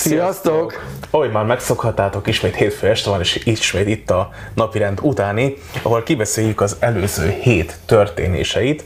Sziasztok! Ahogy már megszokhattátok, ismét hétfő este van, és ismét itt a napirend utáni, ahol kibeszéljük az előző hét történéseit.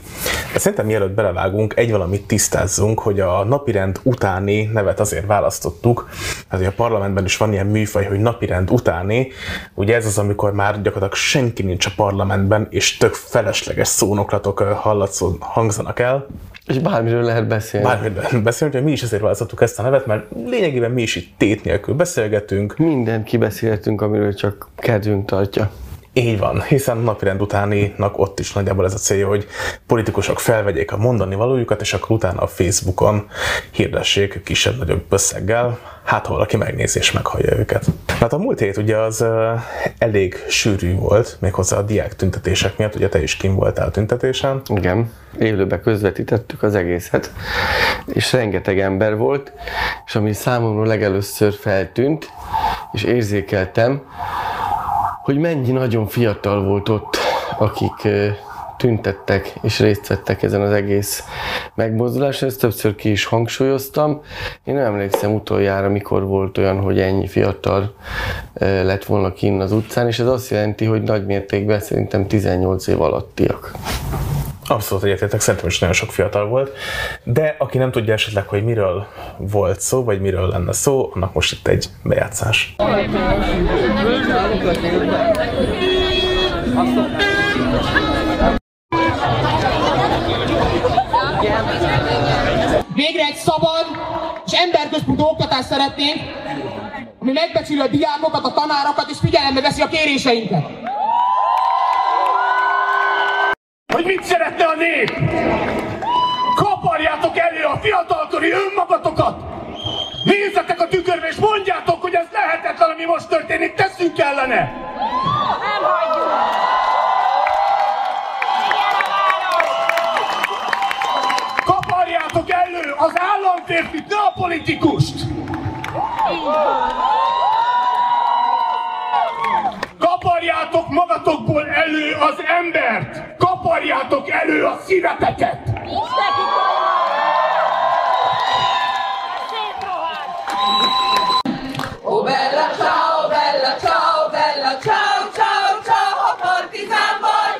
De szerintem mielőtt belevágunk, egy valamit tisztázzunk, hogy a napirend utáni nevet azért választottuk, mert a parlamentben is van ilyen műfaj, hogy napirend utáni. Ugye ez az, amikor már gyakorlatilag senki nincs a parlamentben, és tök felesleges szónoklatok hallatszó, hangzanak el. És bármiről lehet beszélni. Bármiről lehet beszélni, hogy mi is azért választottuk ezt a nevet, mert lényegében mi is itt tét nélkül beszélgetünk. Mindent kibeszéltünk, amiről csak kedvünk tartja. Így van, hiszen napirend utáninak ott is nagyjából ez a célja, hogy politikusok felvegyék a mondani valójukat, és akkor utána a Facebookon hirdessék kisebb-nagyobb összeggel, hát ha valaki megnézi és meghallja őket. Hát a múlt hét ugye az elég sűrű volt, méghozzá a diák tüntetések miatt, ugye te is kim voltál tüntetésen. Igen, élőbe közvetítettük az egészet, és rengeteg ember volt, és ami számomra legelőször feltűnt, és érzékeltem, hogy mennyi nagyon fiatal volt ott, akik tüntettek és részt vettek ezen az egész megmozduláson. Ezt többször ki is hangsúlyoztam. Én nem emlékszem utoljára, mikor volt olyan, hogy ennyi fiatal lett volna kinn az utcán, és ez azt jelenti, hogy nagy mértékben szerintem 18 év alattiak. Abszolút egyetértek, szerintem is nagyon sok fiatal volt, de aki nem tudja esetleg, hogy miről volt szó, vagy miről lenne szó, annak most itt egy bejátszás. Végre egy szabad és emberközpontú oktatást szeretnénk, ami megbecsüli a diákokat, a tanárokat és figyelembe veszi a kéréseinket. Hogy mit szeretne a nép. Kaparjátok elő a fiatalkori önmagatokat! Nézzetek a tükörbe és mondjátok, hogy ez lehetetlen, ami most történik, teszünk ellene! Nem hagyjuk! Kaparjátok elő az államférfit, ne a politikust! Kaparjátok magatokból elő az embert! Kaparjátok elő a szíveteket! Bella ciao, bella ciao, bella ciao, ciao, ciao, ha partizán vagy,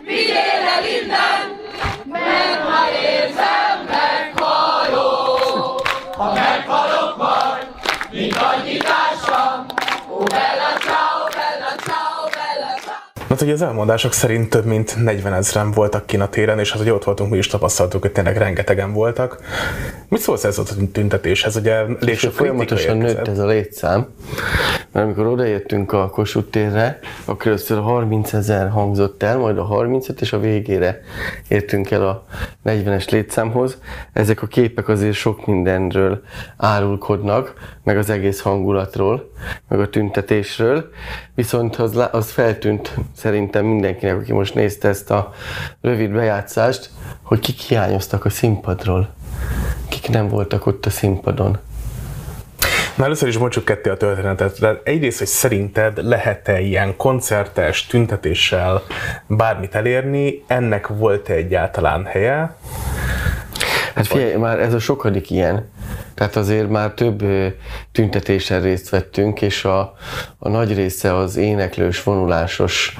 vigyél el innen, mert ha érzem, meghalok. Ha meghalok majd, mint annyi társam, oh bella. Hát ugye az elmondások szerint több mint 40 ezeren voltak kin a téren, és hát ugye ott voltunk, mi is tapasztaltuk, hogy tényleg rengetegen voltak. Mit szólsz ez a tüntetéshez? Ugye És folyamatosan kritika nőtt érkezett. ez a létszám, mert amikor odajöttünk a Kossuth térre, akkor először a 30 ezer hangzott el, majd a 35, és a végére értünk el a 40-es létszámhoz. Ezek a képek azért sok mindenről árulkodnak, meg az egész hangulatról, meg a tüntetésről, viszont az, az feltűnt szerintem mindenkinek, aki most nézte ezt a rövid bejátszást, hogy kik hiányoztak a színpadról, kik nem voltak ott a színpadon. Na először is mondjuk ketté a történetet. De egyrészt, hogy szerinted lehet-e ilyen koncertes, tüntetéssel bármit elérni, ennek volt-e egyáltalán helye? Hát figyelj, már ez a sokadik ilyen. Tehát azért már több tüntetésen részt vettünk, és a, a nagy része az éneklős, vonulásos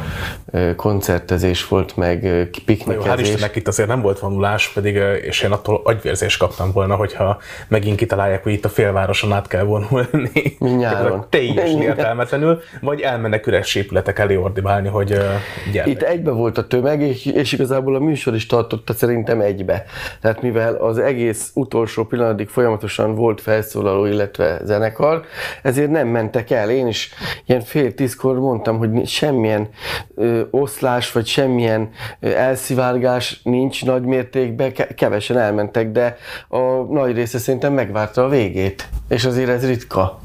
koncertezés volt, meg Na jó, hál' piknikezés. Istennek itt azért nem volt vonulás, pedig, és én attól agyvérzést kaptam volna, hogyha megint kitalálják, hogy itt a félvároson át kell vonulni. Nyáron. Teljesen értelmetlenül, vagy elmennek üres épületek elé ordibálni, hogy ö, gyertek. Itt egybe volt a tömeg, és, és igazából a műsor is tartotta szerintem egybe. Tehát mivel az egész utolsó pillanatig folyamatosan volt felszólaló, illetve zenekar, ezért nem mentek el. Én is ilyen fél tízkor mondtam, hogy semmilyen ö, oszlás, vagy semmilyen ö, elszivárgás nincs nagy mértékben, ke- kevesen elmentek, de a nagy része szerintem megvárta a végét. És azért ez ritka.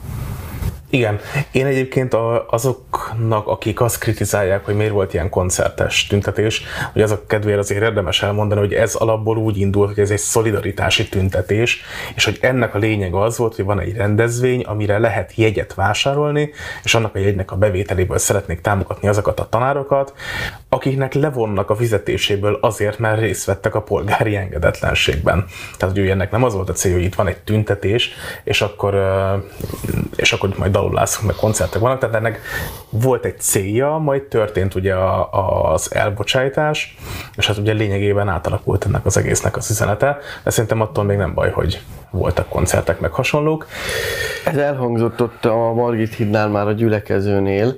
Igen. Én egyébként azoknak, akik azt kritizálják, hogy miért volt ilyen koncertes tüntetés, hogy azok kedvéért azért érdemes elmondani, hogy ez alapból úgy indult, hogy ez egy szolidaritási tüntetés, és hogy ennek a lényeg az volt, hogy van egy rendezvény, amire lehet jegyet vásárolni, és annak a jegynek a bevételéből szeretnék támogatni azokat a tanárokat, akiknek levonnak a fizetéséből azért, mert részt vettek a polgári engedetlenségben. Tehát, hogy ennek nem az volt a cél, hogy itt van egy tüntetés, és akkor, és akkor majd dalulászok, meg koncertek vannak, tehát ennek volt egy célja, majd történt ugye az elbocsájtás, és hát ugye lényegében átalakult ennek az egésznek az üzenete, de szerintem attól még nem baj, hogy voltak koncertek, meg hasonlók. Ez elhangzott ott a Margit hídnál már a gyülekezőnél,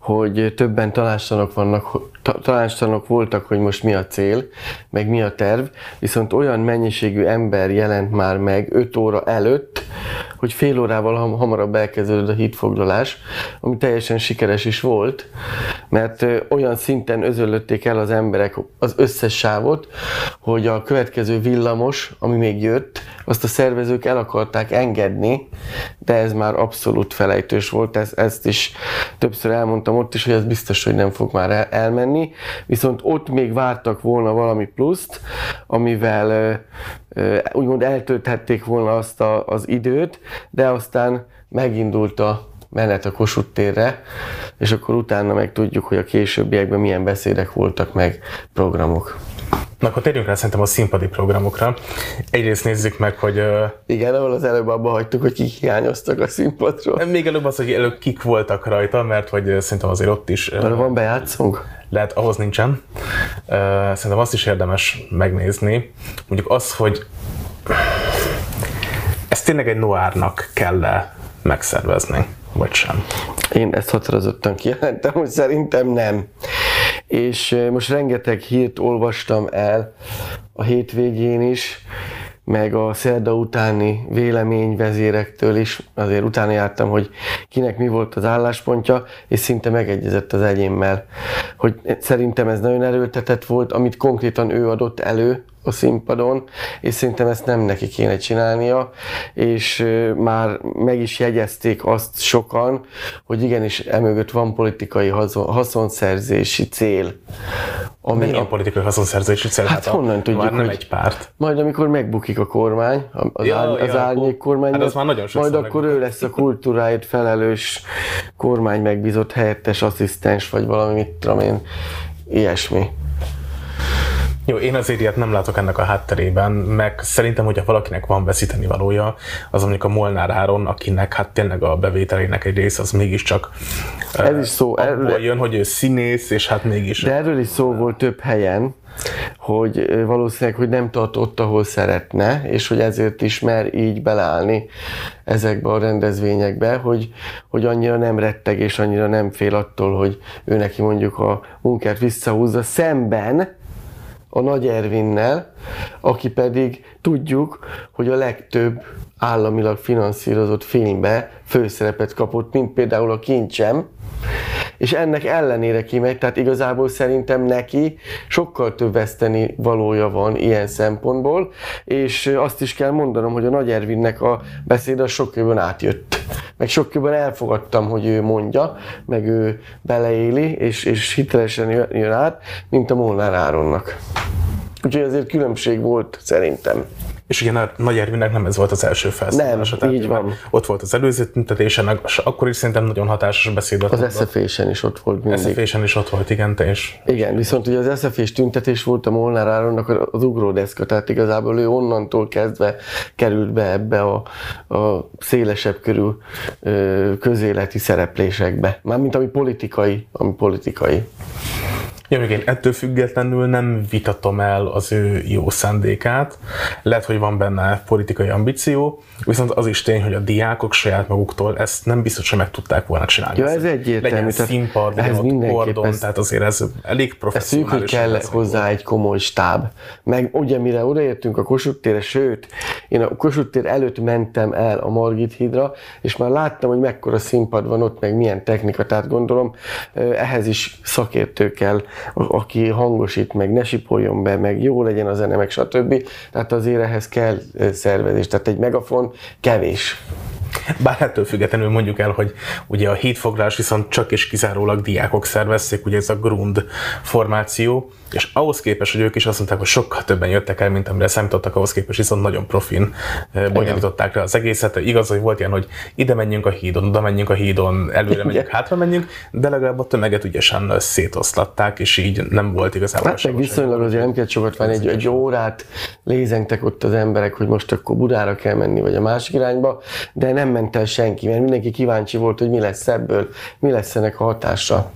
hogy többen tanástalanok vannak, tanástalanok voltak, hogy most mi a cél, meg mi a terv, viszont olyan mennyiségű ember jelent már meg 5 óra előtt, hogy fél órával hamarabb elkezdődött hídfoglalás, ami teljesen sikeres is volt, mert olyan szinten özöllötték el az emberek az összes sávot, hogy a következő villamos, ami még jött, azt a szervezők el akarták engedni, de ez már abszolút felejtős volt, ezt, ezt is többször elmondtam ott is, hogy ez biztos, hogy nem fog már el, elmenni, viszont ott még vártak volna valami pluszt, amivel úgymond eltölthették volna azt a, az időt, de aztán megindult a menet a Kossuth térre, és akkor utána meg tudjuk, hogy a későbbiekben milyen beszédek voltak meg programok. Na akkor térjünk rá szerintem a színpadi programokra. Egyrészt nézzük meg, hogy... Igen, ahol az előbb abba hagytuk, hogy kik hiányoztak a színpadról. Még előbb az, hogy előbb kik voltak rajta, mert hogy szerintem azért ott is... Mert van bejátszunk? Lehet, ahhoz nincsen. Szerintem azt is érdemes megnézni. Mondjuk az, hogy ezt tényleg egy noárnak kell -e megszervezni, vagy sem. Én ezt határozottan kijelentem, hogy szerintem nem és most rengeteg hírt olvastam el a hétvégén is, meg a szerda utáni véleményvezérektől is, azért utána jártam, hogy kinek mi volt az álláspontja, és szinte megegyezett az egyémmel, hogy szerintem ez nagyon erőltetett volt, amit konkrétan ő adott elő, a színpadon, és szerintem ezt nem neki kéne csinálnia, és már meg is jegyezték azt sokan, hogy igenis emögött van politikai haszonszerzési cél. Ami Milyen a... politikai haszonszerzési cél? Hát, hát honnan tudjuk, már nem hogy egy párt. Majd amikor megbukik a kormány, az, ja, ár, az ja, árnyék kormány, hát az már nagyon majd akkor ő lesz a kultúráért felelős kormány megbízott helyettes asszisztens, vagy valami, mit tudom én, ilyesmi. Jó, én azért ilyet nem látok ennek a hátterében, meg szerintem, hogyha valakinek van veszíteni valója, az mondjuk a Molnár Áron, akinek hát tényleg a bevételének egy része az mégiscsak Ez is szó, erről jön, hogy ő színész, és hát mégis... De erről is szó volt több helyen, hogy valószínűleg, hogy nem tart ott, ahol szeretne, és hogy ezért is mer így beleállni ezekbe a rendezvényekbe, hogy, hogy annyira nem retteg, és annyira nem fél attól, hogy ő neki mondjuk a munkát visszahúzza, szemben a Nagy Ervinnel, aki pedig tudjuk, hogy a legtöbb államilag finanszírozott filmbe főszerepet kapott, mint például a Kincsem, és ennek ellenére kimegy, tehát igazából szerintem neki sokkal több veszteni valója van ilyen szempontból, és azt is kell mondanom, hogy a Nagy Ervinnek a beszéd az sok jobban átjött. Meg sok jobban elfogadtam, hogy ő mondja, meg ő beleéli, és, és hitelesen jön át, mint a Molnár Áronnak. Úgyhogy azért különbség volt szerintem. És a Nagy Ervinnek nem ez volt az első felszólalása. Nem, így van. Ott volt az előző tüntetésen, és akkor is szerintem nagyon hatásos beszéd. Az SZF-sen is ott volt mindig. sf is ott volt, igen, te is. Igen, viszont ugye az SZF-s tüntetés volt a Molnár Áronnak az ugródeszka, tehát igazából ő onnantól kezdve került be ebbe a, a szélesebb körű közéleti szereplésekbe. Mármint ami politikai, ami politikai. Ja, még én ettől függetlenül nem vitatom el az ő jó szándékát. Lehet, hogy van benne politikai ambíció, viszont az is tény, hogy a diákok saját maguktól ezt nem biztos, hogy meg tudták volna csinálni. Ja, ez egyértelmű. Legyen színpad, legyen ez ott kordon, ez, tehát azért ez elég professzionális. Ez kell hozzá egy komoly stáb. Meg ugye mire odaértünk a Kossuth térre, sőt, én a Kossuth tér előtt mentem el a Margit hídra, és már láttam, hogy mekkora színpad van ott, meg milyen technika, tehát gondolom ehhez is szakértő kell aki hangosít, meg ne sipoljon be, meg jó legyen a zene, meg stb. Tehát azért ehhez kell szervezés. Tehát egy megafon kevés. Bár ettől függetlenül mondjuk el, hogy ugye a hídfoglás viszont csak és kizárólag diákok szervezték, ugye ez a Grund formáció, és ahhoz képest, hogy ők is azt mondták, hogy sokkal többen jöttek el, mint amire számítottak, ahhoz képest viszont nagyon profin eh, bonyolították le az egészet. Igaz, hogy volt ilyen, hogy ide menjünk a hídon, oda menjünk a hídon, előre menjünk, hátra menjünk, de legalább a tömeget ügyesen szétoszlatták, és így nem volt igazából Hát meg viszonylag azért nem kell sokat várni, egy, egy órát lézengtek ott az emberek, hogy most akkor Budára kell menni, vagy a másik irányba, de nem ment el senki, mert mindenki kíváncsi volt, hogy mi lesz ebből, mi lesz ennek a hatása.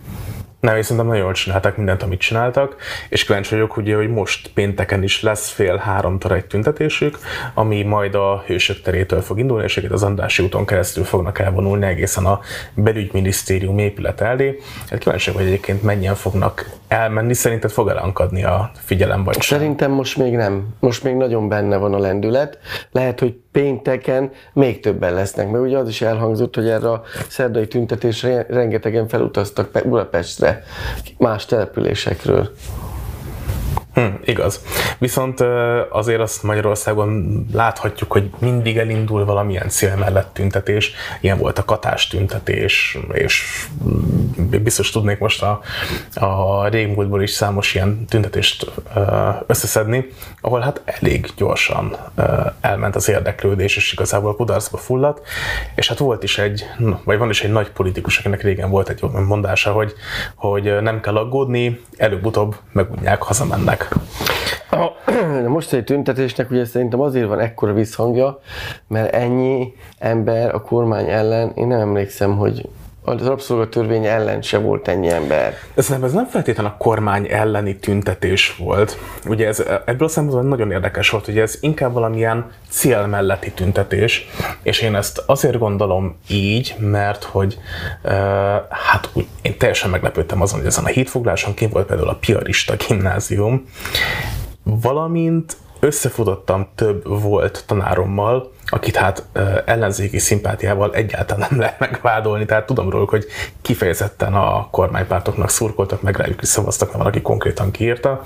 Nem, és szerintem nagyon jól csináltak mindent, amit csináltak, és kíváncsi vagyok, ugye, hogy most pénteken is lesz fél háromtól egy tüntetésük, ami majd a Hősök terétől fog indulni, és az Andrási úton keresztül fognak elvonulni egészen a belügyminisztérium épület elé. Hát kíváncsi vagyok, hogy egyébként mennyien fognak elmenni, szerinted fog elankadni a figyelem, vagy sem? Szerintem most még nem. Most még nagyon benne van a lendület. Lehet, hogy pénteken még többen lesznek, mert ugye az is elhangzott, hogy erre a szerdai tüntetésre rengetegen felutaztak Pe- Budapestre más településekről. Hm, igaz. Viszont azért azt Magyarországon láthatjuk, hogy mindig elindul valamilyen cél mellett tüntetés. Ilyen volt a katás tüntetés, és biztos tudnék most a, a régmúltból is számos ilyen tüntetést összeszedni, ahol hát elég gyorsan elment az érdeklődés, és igazából kudarcba fulladt. És hát volt is egy, vagy van is egy nagy politikus, akinek régen volt egy mondása, hogy, hogy nem kell aggódni, előbb-utóbb megmondják, hazamennek. A mostani tüntetésnek ugye szerintem azért van ekkora visszhangja, mert ennyi ember a kormány ellen, én nem emlékszem, hogy az rabszolgatörvény ellen se volt ennyi ember. De szerintem ez nem feltétlenül a kormány elleni tüntetés volt. Ugye ez, ebből a szempontból nagyon érdekes volt, hogy ez inkább valamilyen cél melletti tüntetés, és én ezt azért gondolom így, mert hogy uh, hát úgy, én teljesen meglepődtem azon, hogy ezen a hídfogláson kint volt például a Piarista gimnázium, valamint összefutottam több volt tanárommal, akit hát ellenzéki szimpátiával egyáltalán nem lehet megvádolni, tehát tudom róluk, hogy kifejezetten a kormánypártoknak szurkoltak, meg rájuk is szavaztak, mert van, aki konkrétan kiírta,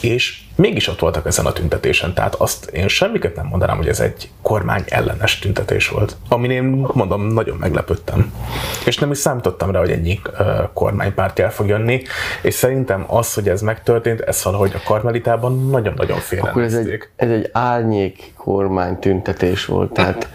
és mégis ott voltak ezen a tüntetésen, tehát azt én semmiket nem mondanám, hogy ez egy kormány ellenes tüntetés volt, amin én mondom, nagyon meglepődtem. És nem is számítottam rá, hogy ennyi kormánypárt el fog jönni, és szerintem az, hogy ez megtörtént, ez valahogy a karmelitában nagyon-nagyon Akkor ez egy, ez egy árnyék kormány tüntetés volt, tehát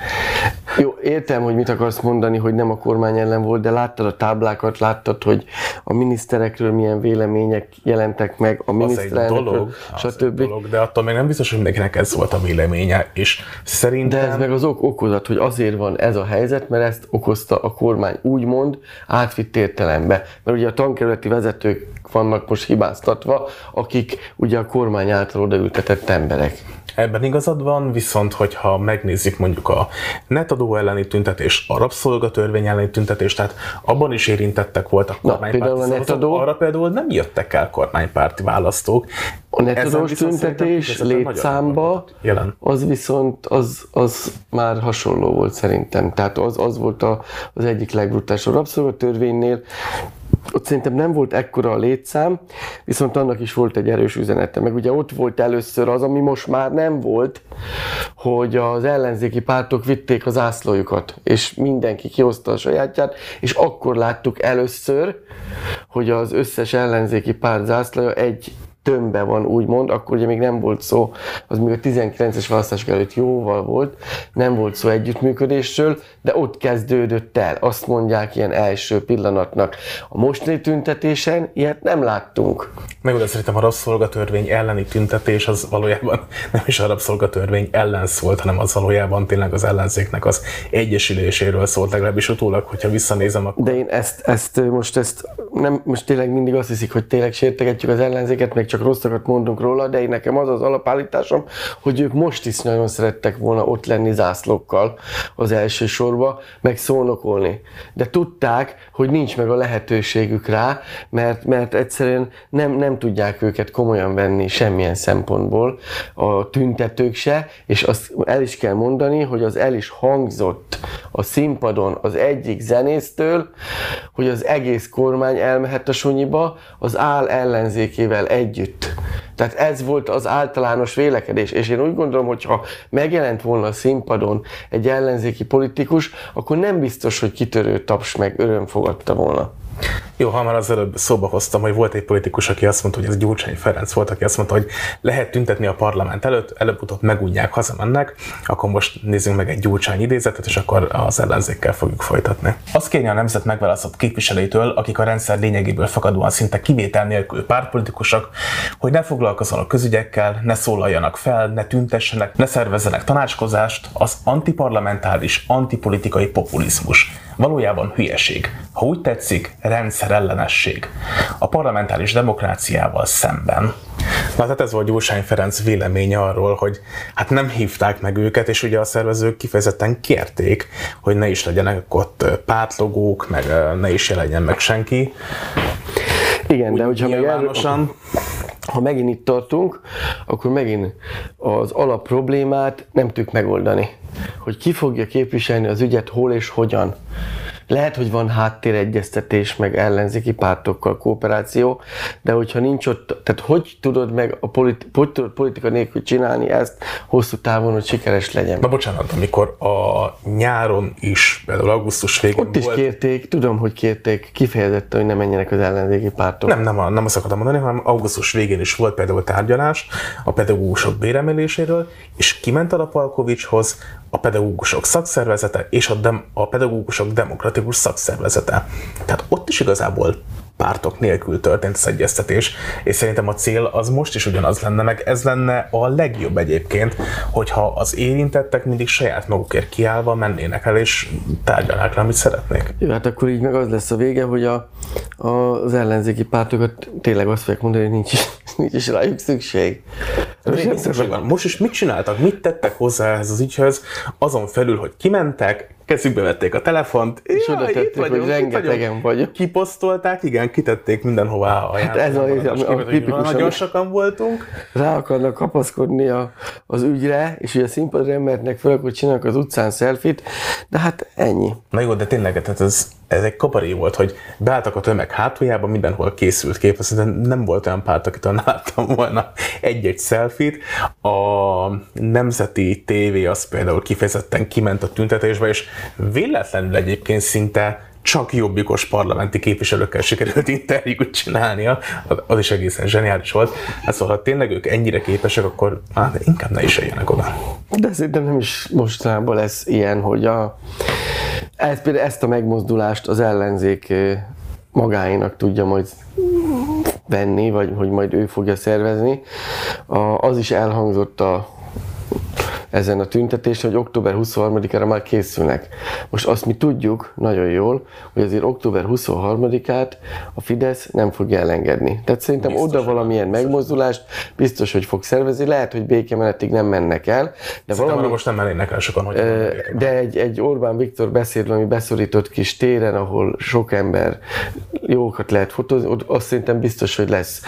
jó, értem, hogy mit akarsz mondani, hogy nem a kormány ellen volt, de láttad a táblákat, láttad, hogy a miniszterekről milyen vélemények jelentek meg, a miniszterelnökről, stb. dolog, de attól még nem biztos, hogy mindenkinek ez volt a véleménye, és szerintem... De ez meg az ok okozat, hogy azért van ez a helyzet, mert ezt okozta a kormány úgymond átvitt értelembe. Mert ugye a tankerületi vezetők vannak most hibáztatva, akik ugye a kormány által odaültetett emberek. Ebben igazad van, viszont hogyha megnézzük mondjuk a netadó elleni tüntetés, a rabszolgatörvény elleni tüntetés, tehát abban is érintettek voltak kormánypárti például a netadó- arra például nem jöttek el kormánypárti választók. A netadós tüntetés létszámba, jelen. az viszont az, az már hasonló volt szerintem. Tehát az, az volt a, az egyik legbrutálisabb rabszolgatörvénynél. Ott szerintem nem volt ekkora a létszám, viszont annak is volt egy erős üzenete. Meg ugye ott volt először az, ami most már nem volt, hogy az ellenzéki pártok vitték az ászlójukat, és mindenki kihozta a sajátját, és akkor láttuk először, hogy az összes ellenzéki párt zászlaja egy tömbbe van, úgymond, akkor ugye még nem volt szó, az még a 19-es választások előtt jóval volt, nem volt szó együttműködésről, de ott kezdődött el, azt mondják ilyen első pillanatnak. A mostani tüntetésen ilyet nem láttunk. Meg oda szerintem a rabszolgatörvény elleni tüntetés az valójában nem is a rabszolgatörvény ellen szólt, hanem az valójában tényleg az ellenzéknek az egyesüléséről szólt, legalábbis utólag, hogyha visszanézem, akkor De én ezt, ezt most ezt nem, most tényleg mindig azt hiszik, hogy tényleg sértegetjük az ellenzéket, meg csak rosszakat mondunk róla, de én nekem az az alapállításom, hogy ők most is nagyon szerettek volna ott lenni zászlókkal az első sorba, meg szónokolni. De tudták, hogy nincs meg a lehetőségük rá, mert, mert egyszerűen nem, nem tudják őket komolyan venni semmilyen szempontból, a tüntetők se, és azt el is kell mondani, hogy az el is hangzott a színpadon az egyik zenésztől, hogy az egész kormány elmehet a sunyiba, az áll ellenzékével együtt együtt. Tehát ez volt az általános vélekedés, és én úgy gondolom, hogy ha megjelent volna a színpadon egy ellenzéki politikus, akkor nem biztos, hogy kitörő taps meg öröm fogadta volna. Jó, ha már az előbb szóba hoztam, hogy volt egy politikus, aki azt mondta, hogy ez Gyurcsány Ferenc volt, aki azt mondta, hogy lehet tüntetni a parlament előtt, előbb-utóbb megúgyják, hazamennek, akkor most nézzünk meg egy Gyurcsány idézetet, és akkor az ellenzékkel fogjuk folytatni. Azt kérni a nemzet megválasztott képviselőitől, akik a rendszer lényegéből fakadóan szinte kivétel nélkül pártpolitikusok, hogy ne foglalkozzanak közügyekkel, ne szólaljanak fel, ne tüntessenek, ne szervezzenek tanácskozást, az antiparlamentáris, antipolitikai populizmus. Valójában hülyeség. Ha úgy tetszik, rendszerellenesség. A parlamentáris demokráciával szemben. Na tehát ez volt Gyurcsány Ferenc véleménye arról, hogy hát nem hívták meg őket, és ugye a szervezők kifejezetten kérték, hogy ne is legyenek ott pártlogók, meg ne is jelenjen meg senki. Igen, de hogyha meg erről. Ha megint itt tartunk, akkor megint az alap problémát nem tudjuk megoldani. Hogy ki fogja képviselni az ügyet, hol és hogyan. Lehet, hogy van háttéregyeztetés, meg ellenzéki pártokkal kooperáció, de hogyha nincs ott, tehát hogy tudod meg a politi- hogy tudod politika nélkül csinálni ezt hosszú távon, hogy sikeres legyen? Na bocsánat, amikor a nyáron is, például augusztus végén Ott is volt, kérték, tudom, hogy kérték kifejezetten, hogy ne menjenek az ellenzéki pártok. Nem, nem, nem azt akartam mondani, hanem augusztus végén is volt például tárgyalás a pedagógusok béremeléséről, és kiment a Palkovicshoz a pedagógusok szakszervezete és a, dem, a pedagógusok demokratikus szakszervezete. Tehát ott is igazából pártok nélkül történt az egyeztetés, és szerintem a cél az most is ugyanaz lenne, meg ez lenne a legjobb egyébként, hogyha az érintettek mindig saját magukért kiállva mennének el, és tárgyalnák le, amit szeretnék. Jó, hát akkor így meg az lesz a vége, hogy a, a, az ellenzéki pártokat tényleg azt fogják mondani, hogy nincs is, nincs is rájuk szükség. Most, van. Most is mit csináltak? Mit tettek hozzá ehhez az ügyhöz? Azon felül, hogy kimentek, kezükbe vették a telefont, És oda tették, hogy rengetegen vagyunk. Kiposztolták, igen, kitették mindenhová a hát ez a- a- a tipikus, Nagyon sokan voltunk. Rá akarnak kapaszkodni a, az ügyre, és hogy a színpadra emeltnek fel, akkor csinálnak az utcán szelfit, de hát ennyi. Na jó, de tényleg, tehát ez, ez egy kabaré volt, hogy beálltak a tömeg hátuljába, mindenhol készült kép, szerintem nem volt olyan párt, akitől ne láttam volna egy-egy selfit. A nemzeti tévé az például kifejezetten kiment a tüntetésbe, és véletlenül egyébként szinte csak jobbikos parlamenti képviselőkkel sikerült interjút csinálnia, az is egészen zseniális volt. Hát szóval, ha tényleg ők ennyire képesek, akkor hát inkább ne is éljenek oda. De szerintem nem is mostanában lesz ilyen, hogy a, ez, például ezt a megmozdulást az ellenzék magáénak tudja majd venni, vagy hogy majd ő fogja szervezni. A, az is elhangzott a, ezen a tüntetésen, hogy október 23-ára már készülnek. Most azt mi tudjuk nagyon jól, hogy azért október 23-át a Fidesz nem fogja elengedni. Tehát szerintem Biztos, oda valamilyen megmozdulást biztos, hogy fog szervezni. Lehet, hogy békemenetig nem mennek el, de Szerintem valami, most nem mennének el sokan, hogy de egy, egy Orbán Viktor beszéd, ami beszorított kis téren, ahol sok ember jókat lehet fotózni, ott azt szerintem biztos, hogy lesz.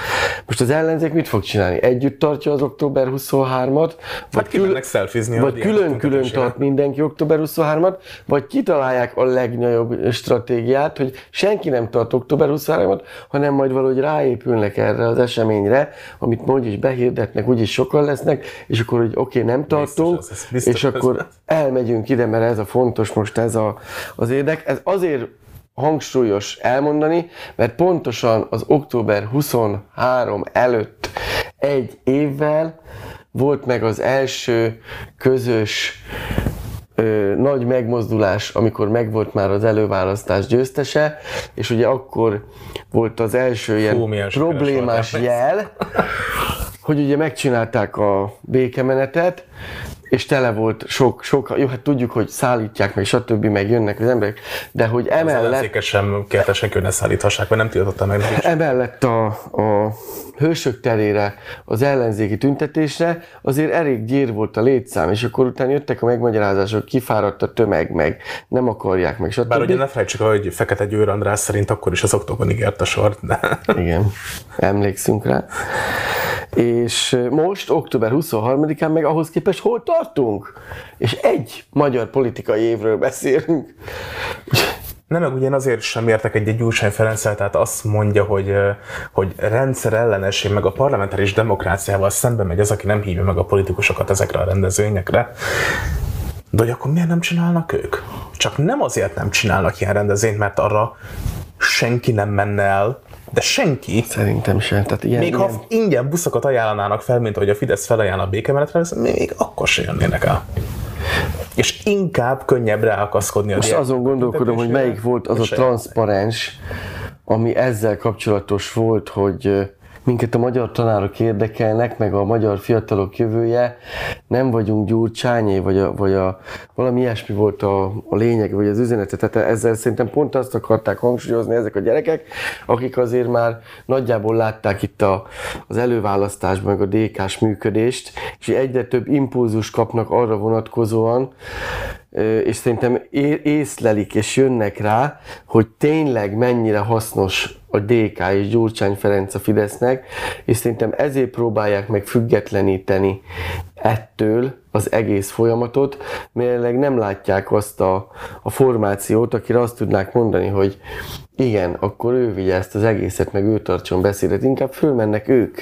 Most az ellenzék mit fog csinálni? Együtt tartja az október 23-at, vagy, kimennek szelfizni a vagy külön-külön tart mindenki október 23-at, vagy kitalálják a legnagyobb stratégiát, hogy senki nem tart október 23-at, hanem majd valahogy ráépülnek erre az eseményre, amit majd is behirdetnek, úgyis sokan lesznek, és akkor, hogy oké, okay, nem tartunk, az biztos és akkor elmegyünk ide, mert ez a fontos most ez a, az érdek. Ez azért hangsúlyos elmondani, mert pontosan az október 23 előtt egy évvel volt meg az első közös ö, nagy megmozdulás, amikor megvolt már az előválasztás győztese, és ugye akkor volt az első ilyen Fú, sikeres problémás jel, hogy ugye megcsinálták a békemenetet, és tele volt sok, sok, jó, hát tudjuk, hogy szállítják meg, stb. meg jönnek az emberek, de hogy Az emellett, ellenzékes sem kérte senki, hogy ne szállíthassák, mert nem tiltotta meg nekik. emellett a, a hősök terére, az ellenzéki tüntetésre azért elég gyér volt a létszám, és akkor utána jöttek a megmagyarázások, kifáradt a tömeg, meg nem akarják, meg, stb. Bár ugye ne felejtsük, el, hogy Fekete Győr András szerint akkor is az októban ígért a sort, de Igen, emlékszünk rá. És most, október 23-án meg ahhoz képest hol tartunk? És egy magyar politikai évről beszélünk. Nem, meg ugyan azért sem értek egy, egy Gyurcsány Ferenccel, tehát azt mondja, hogy, hogy rendszer ellenesség, meg a parlamentáris demokráciával szembe megy az, aki nem hívja meg a politikusokat ezekre a rendezvényekre. De hogy akkor miért nem csinálnak ők? Csak nem azért nem csinálnak ilyen rendezvényt, mert arra senki nem menne el, de senki, Szerintem sem. Tehát ilyen, még ilyen, ha ingyen buszokat ajánlanának fel, mint ahogy a Fidesz felajánl a békemenetre, még akkor se jönnének el. És inkább könnyebb ráakaszkodni a Most diák- azon gondolkodom, hogy melyik volt az a transzparens, ami ezzel kapcsolatos volt, hogy minket a magyar tanárok érdekelnek, meg a magyar fiatalok jövője, nem vagyunk gyurcsányé, vagy, a, vagy a, valami ilyesmi volt a, a lényeg, vagy az üzenete. Tehát ezzel szerintem pont azt akarták hangsúlyozni ezek a gyerekek, akik azért már nagyjából látták itt a, az előválasztásban, meg a DK-s működést, és egyre több impulzus kapnak arra vonatkozóan, és szerintem észlelik és jönnek rá, hogy tényleg mennyire hasznos a DK és Gyurcsány Ferenc a Fidesznek, és szerintem ezért próbálják meg függetleníteni ettől az egész folyamatot, mert nem látják azt a, a formációt, akire azt tudnák mondani, hogy igen, akkor ő vigye ezt az egészet, meg ő tartson beszédet, inkább fölmennek ők,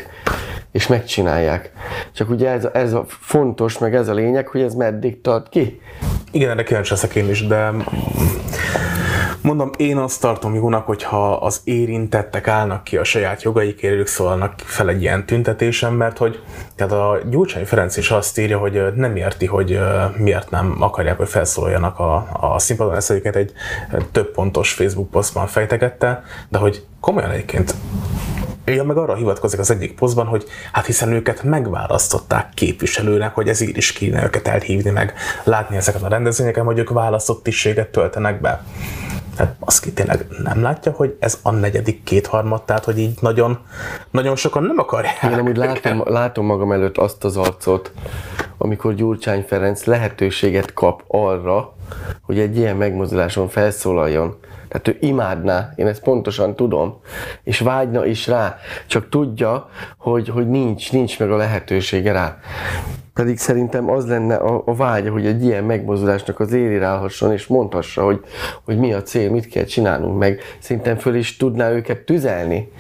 és megcsinálják. Csak ugye ez, a- ez a fontos, meg ez a lényeg, hogy ez meddig tart ki. Igen, erre kíváncsi leszek én is, de mondom, én azt tartom jónak, hogyha az érintettek állnak ki a saját jogaikért, ők szólnak fel egy ilyen tüntetésen, mert hogy tehát a Gyurcsány Ferenc is azt írja, hogy nem érti, hogy miért nem akarják, hogy felszólaljanak a, a színpadon. Ezt egyébként egy több pontos Facebook posztban fejtegette, de hogy komolyan egyébként Ja, meg arra hivatkozik az egyik posztban, hogy hát hiszen őket megválasztották képviselőnek, hogy ezért is kéne őket elhívni, meg látni ezeket a rendezvényeken, hogy ők választott tisztséget töltenek be. Tehát azt ki tényleg nem látja, hogy ez a negyedik kétharmad, tehát hogy így nagyon, nagyon sokan nem akarják. Én amúgy látom, látom magam előtt azt az arcot, amikor Gyurcsány Ferenc lehetőséget kap arra, hogy egy ilyen megmozduláson felszólaljon. Tehát ő imádná, én ezt pontosan tudom, és vágyna is rá, csak tudja, hogy, hogy nincs, nincs meg a lehetősége rá. Pedig szerintem az lenne a, a vágya, hogy egy ilyen megmozdulásnak az élére állhasson, és mondhassa, hogy, hogy mi a cél, mit kell csinálnunk, meg szerintem föl is tudná őket tüzelni.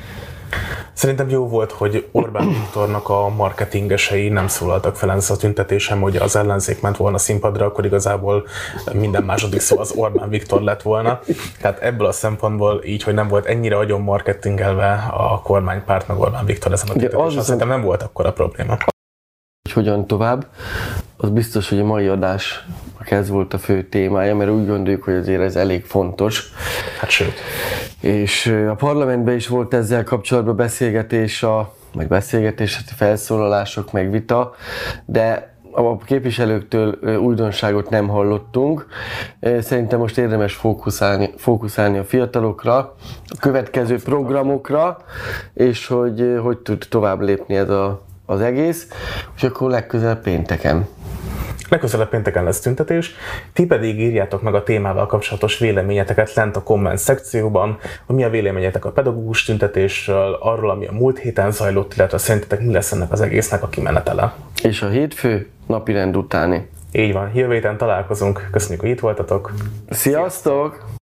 Szerintem jó volt, hogy Orbán Viktornak a marketingesei nem szólaltak fel ezt a tüntetésen, hogy az ellenzék ment volna színpadra, akkor igazából minden második szó az Orbán Viktor lett volna. Tehát ebből a szempontból így, hogy nem volt ennyire agyon marketingelve a kormánypárt meg Orbán Viktor ezen a tüntetésen, szerintem nem volt akkor a probléma. Hogy hogyan tovább, az biztos, hogy a mai adásnak ez volt a fő témája, mert úgy gondoljuk, hogy azért ez elég fontos. Hát sőt. És a parlamentben is volt ezzel kapcsolatban beszélgetés, a, vagy beszélgetés, hát felszólalások, meg vita, de a képviselőktől újdonságot nem hallottunk. Szerintem most érdemes fókuszálni, fókuszálni a fiatalokra, a következő programokra, és hogy hogy tud tovább lépni ez a, az egész, és akkor legközelebb pénteken. Legközelebb pénteken lesz tüntetés, ti pedig írjátok meg a témával kapcsolatos véleményeteket lent a komment szekcióban, hogy mi a véleményetek a pedagógus tüntetésről, arról, ami a múlt héten zajlott, illetve szerintetek mi lesz ennek az egésznek a kimenetele. És a hétfő napirend utáni. Így van, jövő héten találkozunk, köszönjük, hogy itt voltatok. Sziasztok!